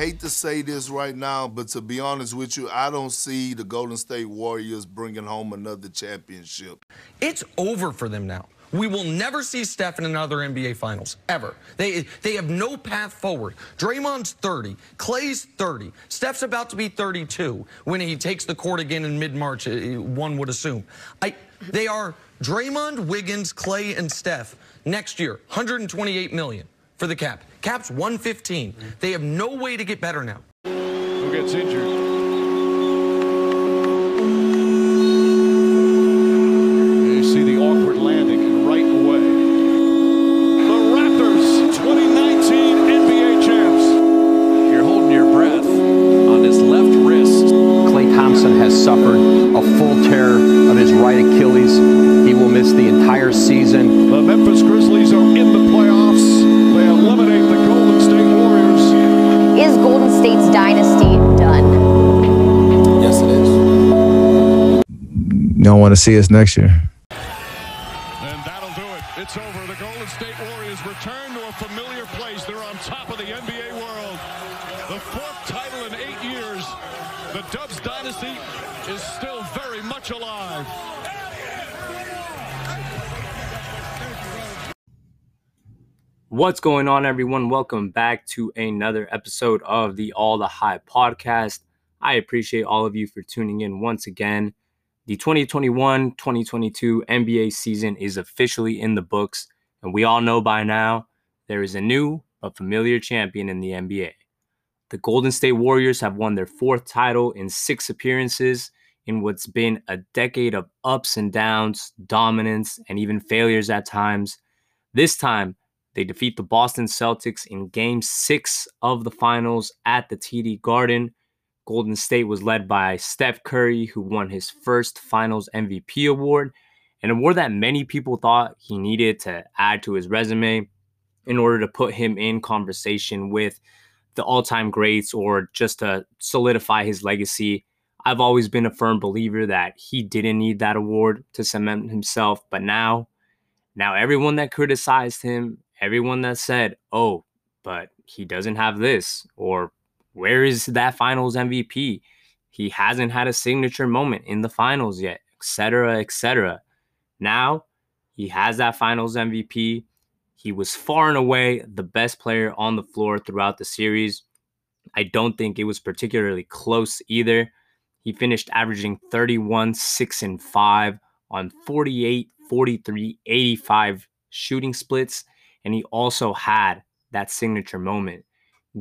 Hate to say this right now, but to be honest with you, I don't see the Golden State Warriors bringing home another championship. It's over for them now. We will never see Steph in another NBA Finals ever. They they have no path forward. Draymond's 30, Klay's 30, Steph's about to be 32 when he takes the court again in mid-March. uh, One would assume. I they are Draymond, Wiggins, Klay, and Steph next year. 128 million for the cap. Cap's 115. They have no way to get better now. Who gets injured? You see the awkward landing and right away. The Raptors, 2019 NBA champs. You're holding your breath on his left wrist. Klay Thompson has suffered a full tear of his right Achilles. He will miss the entire season. Want to see us next year. And that'll do it. It's over. The Golden State Warriors return to a familiar place. They're on top of the NBA world. The fourth title in eight years. The Dubs dynasty is still very much alive. What's going on, everyone? Welcome back to another episode of the All the Hype podcast. I appreciate all of you for tuning in once again. The 2021 2022 NBA season is officially in the books, and we all know by now there is a new but familiar champion in the NBA. The Golden State Warriors have won their fourth title in six appearances in what's been a decade of ups and downs, dominance, and even failures at times. This time, they defeat the Boston Celtics in game six of the finals at the TD Garden. Golden State was led by Steph Curry, who won his first finals MVP award, an award that many people thought he needed to add to his resume in order to put him in conversation with the all time greats or just to solidify his legacy. I've always been a firm believer that he didn't need that award to cement himself, but now, now everyone that criticized him, everyone that said, "Oh, but he doesn't have this," or "Where is that Finals MVP? He hasn't had a signature moment in the finals yet," etc., etc. Now he has that Finals MVP. He was far and away the best player on the floor throughout the series. I don't think it was particularly close either. He finished averaging 31, 6, and 5 on 48, 43, 85 shooting splits. And he also had that signature moment.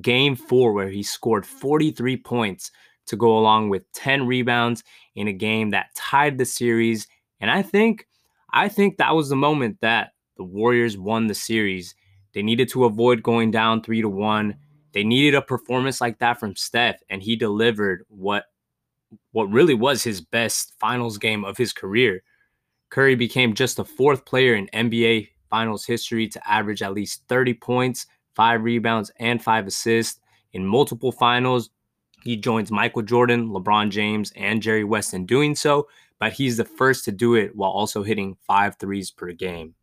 Game four, where he scored 43 points to go along with 10 rebounds in a game that tied the series. And I think, I think that was the moment that the Warriors won the series. They needed to avoid going down three to one. They needed a performance like that from Steph, and he delivered what what really was his best finals game of his career. Curry became just the fourth player in NBA finals history to average at least 30 points, five rebounds, and five assists in multiple finals. He joins Michael Jordan, LeBron James, and Jerry West in doing so, but he's the first to do it while also hitting five threes per game.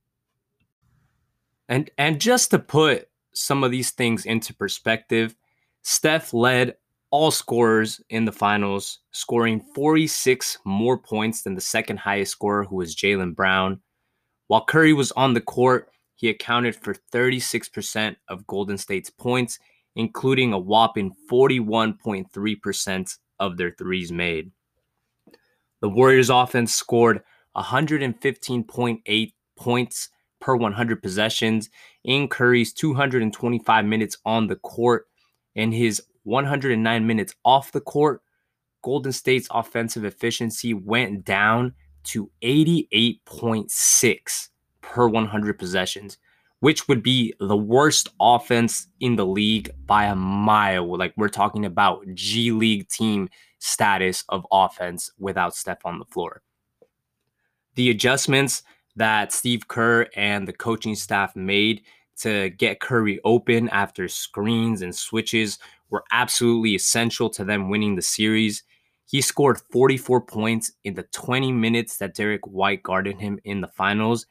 And and just to put some of these things into perspective, Steph led all scorers in the finals, scoring 46 more points than the second highest scorer, who was Jaylen Brown. While Curry was on the court, he accounted for 36% of Golden State's points, including a whopping 41.3% of their threes made. The Warriors offense scored 115.8 points per 100 possessions in Curry's 225 minutes on the court and his 109 minutes off the court. Golden State's offensive efficiency went down to 88.6 per 100 possessions, which would be the worst offense in the league by a mile. Like we're talking about G League team status of offense without Steph on the floor. The adjustments that Steve Kerr and the coaching staff made to get Curry open after screens and switches were absolutely essential to them winning the series. He scored 44 points in the 20 minutes that Derrick White guarded him in the finals.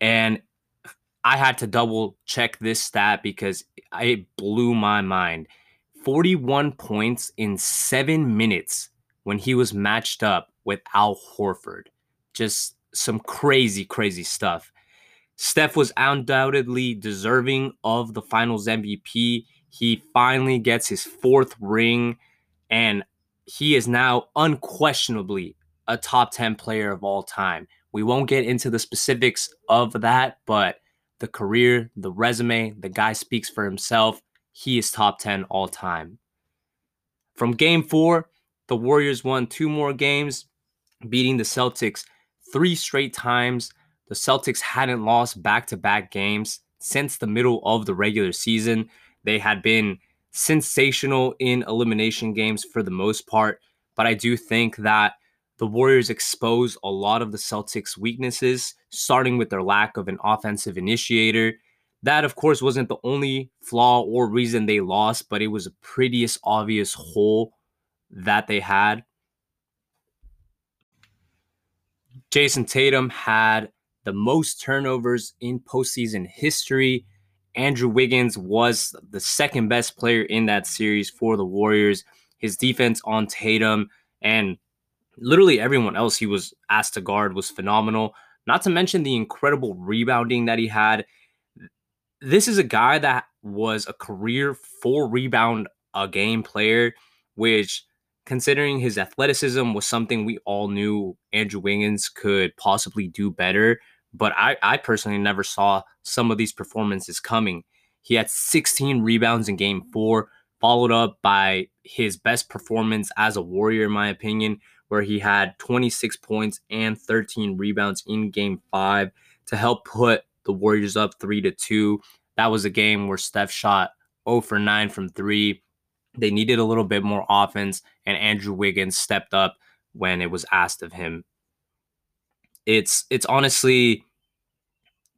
And I had to double check this stat because it blew my mind. 41 points in seven minutes when he was matched up with Al Horford. Just some crazy, crazy stuff. Steph was undoubtedly deserving of the finals MVP. He finally gets his fourth ring, and he is now unquestionably a top 10 player of all time. We won't get into the specifics of that, but the career, the resume, the guy speaks for himself. He is top 10 all time. From game four, the Warriors won two more games, beating the Celtics three straight times. The Celtics hadn't lost back to back games since the middle of the regular season. They had been sensational in elimination games for the most part, but I do think that the Warriors expose a lot of the Celtics' weaknesses, starting with their lack of an offensive initiator. That, of course, wasn't the only flaw or reason they lost, but it was a pretty obvious hole that they had. Jayson Tatum had the most turnovers in postseason history. Andrew Wiggins was the second best player in that series for the Warriors. His defense on Tatum and literally everyone else he was asked to guard was phenomenal. Not to mention the incredible rebounding that he had. This is a guy that was a career four rebound a game player, which considering his athleticism was something we all knew Andrew Wiggins could possibly do better. But I, I personally never saw some of these performances coming. He had 16 rebounds in game four, followed up by his best performance as a Warrior, in my opinion, where he had 26 points and 13 rebounds in game five to help put the Warriors up three to two. That was a game where Steph shot 0 for 9 from three. They needed a little bit more offense, and Andrew Wiggins stepped up when it was asked of him. It's it's honestly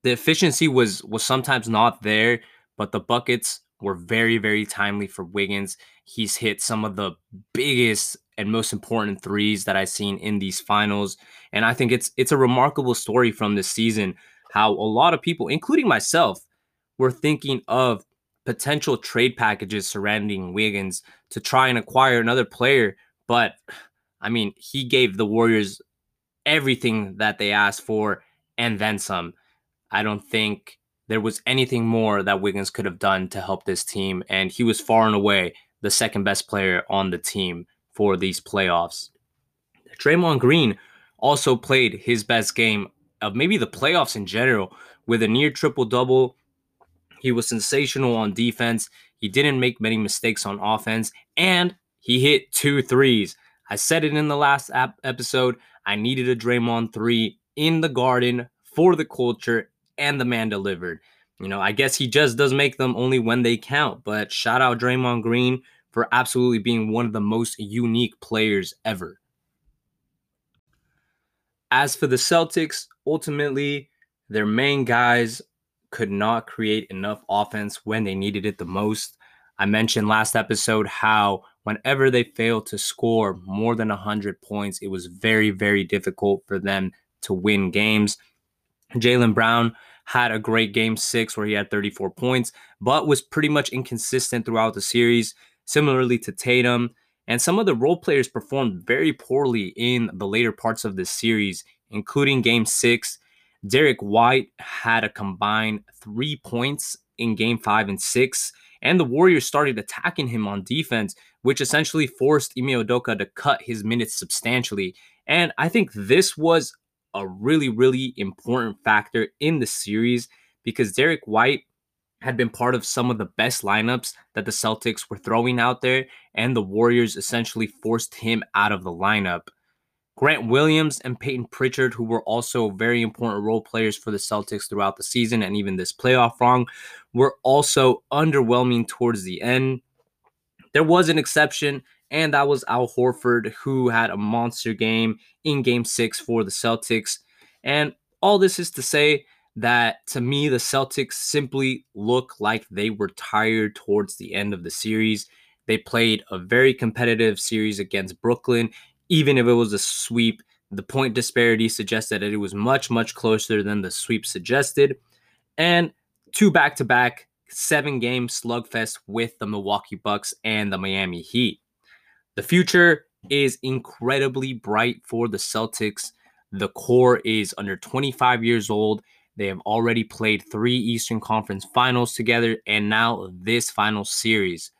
the efficiency was was sometimes not there, but the buckets were very very timely for Wiggins. He's hit some of the biggest and most important threes that I've seen in these finals, and I think it's it's a remarkable story from this season. How a lot of people, including myself, were thinking of potential trade packages surrounding Wiggins to try and acquire another player. But I mean, he gave the Warriors everything that they asked for and then some. I don't think there was anything more that Wiggins could have done to help this team. And he was far and away the second best player on the team for these playoffs. Draymond Green also played his best game of maybe the playoffs in general with a near triple double he was sensational on defense. He didn't make many mistakes on offense, and he hit two threes. I said it in the last ap- episode. I needed a Draymond three in the garden for the culture, and the man delivered. You know, I guess he just does make them only when they count. But shout out Draymond Green for absolutely being one of the most unique players ever. As for the Celtics, ultimately, their main guys could not create enough offense when they needed it the most. I mentioned last episode how whenever they failed to score more than 100 points, it was very, very difficult for them to win games. Jaylen Brown had a great game six where he had 34 points, but was pretty much inconsistent throughout the series, similarly to Tatum. And some of the role players performed very poorly in the later parts of the series, including game six. Derrick White had a combined three points in game five and six, and the Warriors started attacking him on defense, which essentially forced Ime Udoka to cut his minutes substantially. And I think this was a really, really important factor in the series because Derrick White had been part of some of the best lineups that the Celtics were throwing out there, and the Warriors essentially forced him out of the lineup. Grant Williams and Payton Pritchard, who were also very important role players for the Celtics throughout the season and even this playoff run, were also underwhelming towards the end. There was an exception, and that was Al Horford, who had a monster game in game six for the Celtics. And all this is to say that to me, the Celtics simply look like they were tired towards the end of the series. They played a very competitive series against Brooklyn even if it was a sweep, the point disparity suggested that it was much, much closer than the sweep suggested. And two back to back seven game slugfest with the Milwaukee Bucks and the Miami Heat. The future is incredibly bright for the Celtics. The core is under 25 years old. They have already played three Eastern Conference finals together and now this final series.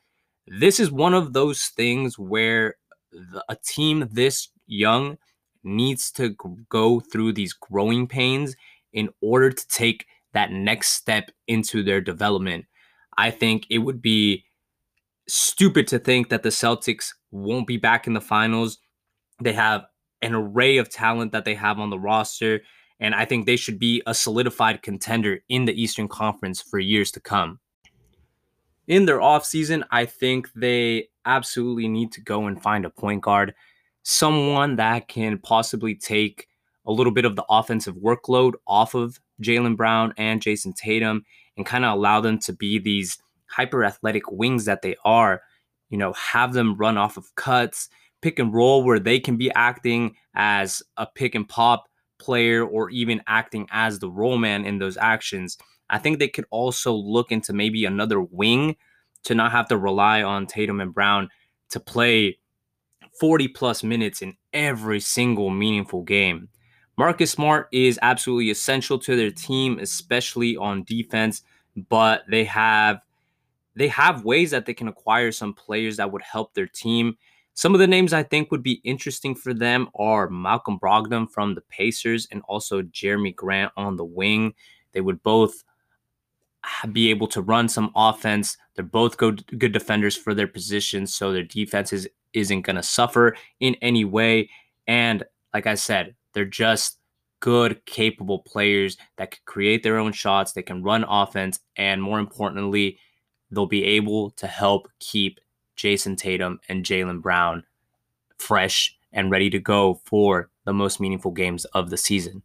This is one of those things where the, a team this young needs to g- go through these growing pains in order to take that next step into their development. I think it would be stupid to think that the Celtics won't be back in the finals. They have an array of talent that they have on the roster, and I think they should be a solidified contender in the Eastern Conference for years to come. In their offseason, I think they absolutely need to go and find a point guard, someone that can possibly take a little bit of the offensive workload off of Jaylen Brown and Jayson Tatum and kind of allow them to be these hyper athletic wings that they are. You know, have them run off of cuts, pick and roll where they can be acting as a pick and pop player or even acting as the roll man in those actions. I think they could also look into maybe another wing to not have to rely on Tatum and Brown to play 40 plus minutes in every single meaningful game. Marcus Smart is absolutely essential to their team, especially on defense, but they have they have ways that they can acquire some players that would help their team. Some of the names I think would be interesting for them are Malcolm Brogdon from the Pacers and also Jerami Grant on the wing. They would both be able to run some offense. They're both good good defenders for their positions, so their defense is, isn't going to suffer in any way. And like I said, they're just good, capable players that can create their own shots. They can run offense, and more importantly, they'll be able to help keep Jayson Tatum and Jaylen Brown fresh and ready to go for the most meaningful games of the season.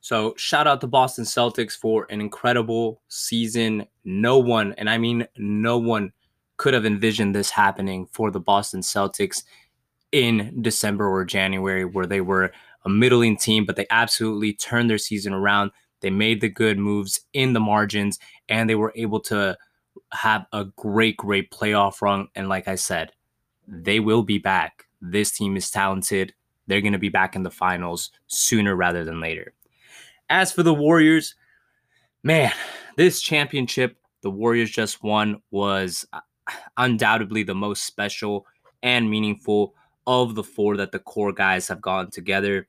So, shout out to Boston Celtics for an incredible season. No one, and I mean no one, could have envisioned this happening for the Boston Celtics in December or January, where they were a middling team, but they absolutely turned their season around. They made the good moves in the margins, and they were able to have a great, great playoff run. And like I said, they will be back. This team is talented. They're going to be back in the finals sooner rather than later. As for the Warriors, man, this championship the Warriors just won was uh, undoubtedly the most special and meaningful of the four that the core guys have gotten together.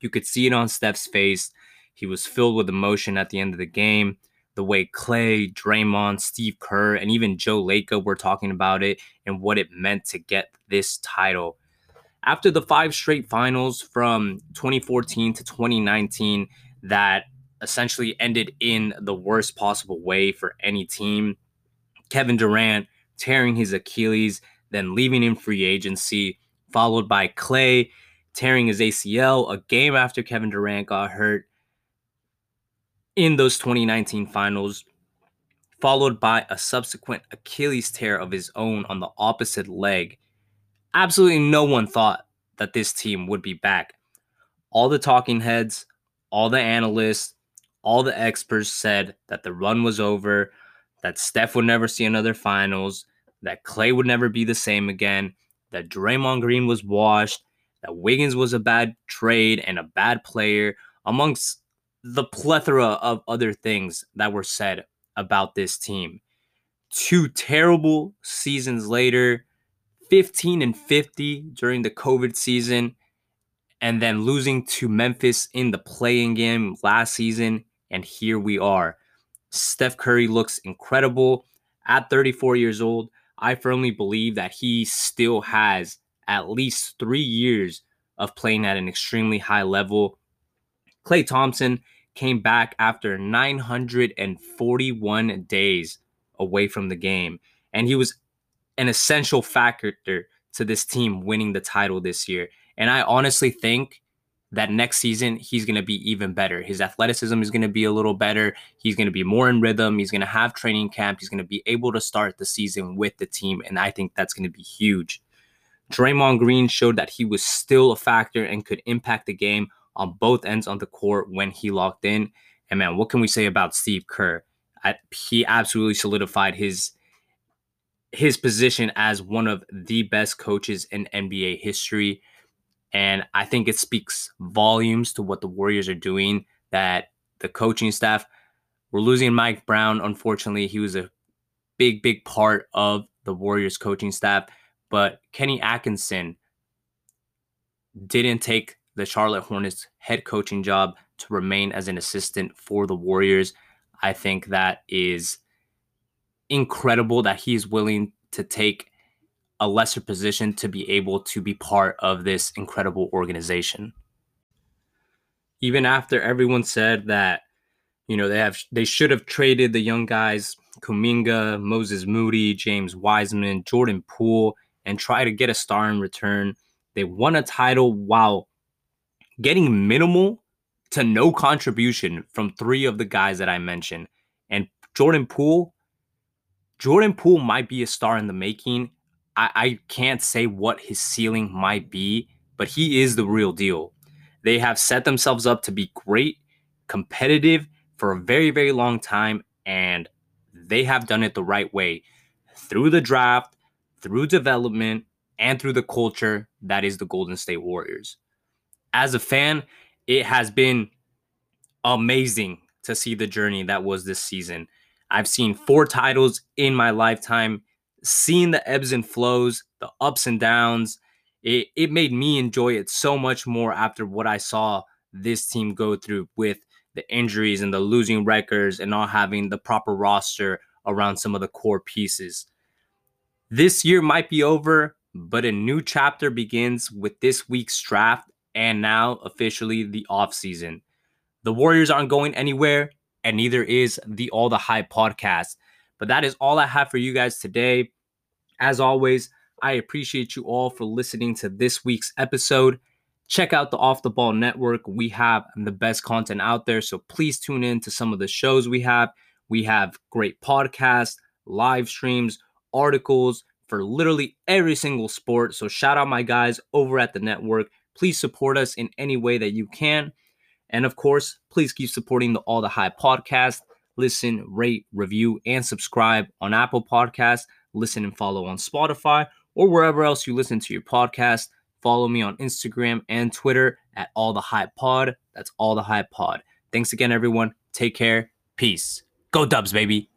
You could see it on Steph's face. He was filled with emotion at the end of the game. The way Klay, Draymond, Steve Kerr, and even Joe Lacob were talking about it and what it meant to get this title. After the five straight finals from 2014 to 2019 that essentially ended in the worst possible way for any team, Kevin Durant tearing his Achilles, then leaving in free agency, followed by Klay tearing his ACL a game after Kevin Durant got hurt in those 2019 finals, followed by a subsequent Achilles tear of his own on the opposite leg. Absolutely no one thought that this team would be back. All the talking heads, all the analysts, all the experts said that the run was over, that Steph would never see another finals, that Klay would never be the same again, that Draymond Green was washed, that Wiggins was a bad trade and a bad player, amongst the plethora of other things that were said about this team. Two terrible seasons later, 15 and 50 during the COVID season, and then losing to Memphis in the play-in game last season. And here we are. Steph Curry looks incredible at 34 years old. I firmly believe that he still has at least three years of playing at an extremely high level. Klay Thompson came back after 941 days away from the game, and he was an essential factor to this team winning the title this year. And I honestly think that next season he's going to be even better. His athleticism is going to be a little better. He's going to be more in rhythm. He's going to have training camp. He's going to be able to start the season with the team. And I think that's going to be huge. Draymond Green showed that he was still a factor and could impact the game on both ends on the court when he locked in. And man, what can we say about Steve Kerr? I, he absolutely solidified his his position as one of the best coaches in NBA history. And I think it speaks volumes to what the Warriors are doing that the coaching staff, we're losing Mike Brown. Unfortunately, he was a big, big part of the Warriors coaching staff. But Kenny Atkinson didn't take the Charlotte Hornets head coaching job to remain as an assistant for the Warriors. I think that is incredible that he's willing to take a lesser position to be able to be part of this incredible organization. Even after everyone said that, you know, they have they should have traded the young guys, Kuminga, Moses Moody, James Wiseman, Jordan Poole, and try to get a star in return. They won a title while getting minimal to no contribution from three of the guys that I mentioned. And Jordan Poole, Jordan Poole might be a star in the making. I, I can't say what his ceiling might be, but he is the real deal. They have set themselves up to be great, competitive for a very, very long time, and they have done it the right way through the draft, through development, and through the culture that is the Golden State Warriors. As a fan, it has been amazing to see the journey that was this season. I've seen mm-hmm. four titles in my lifetime, seeing the ebbs and flows, the ups and downs. It, it made me enjoy it so much more after what I saw this team go through with the injuries and the losing records and not having the proper roster around some of the core pieces. This year might be over, but a new chapter begins with this week's draft and now officially the offseason. The Warriors aren't going anywhere, and neither is the All the Hype podcast. But that is all I have for you guys today. As always, I appreciate you all for listening to this week's episode. Check out the Off the Ball Network. We have the best content out there. So please tune in to some of the shows we have. We have great podcasts, live streams, articles for literally every single sport. So shout out my guys over at the network. Please support us in any way that you can. And of course, please keep supporting the All the Hype podcast. Listen, rate, review, and subscribe on Apple Podcasts. Listen and follow on Spotify or wherever else you listen to your podcast. Follow me on Instagram and Twitter at All the Hype Pod. That's All the Hype Pod. Thanks again, everyone. Take care. Peace. Go Dubs, baby.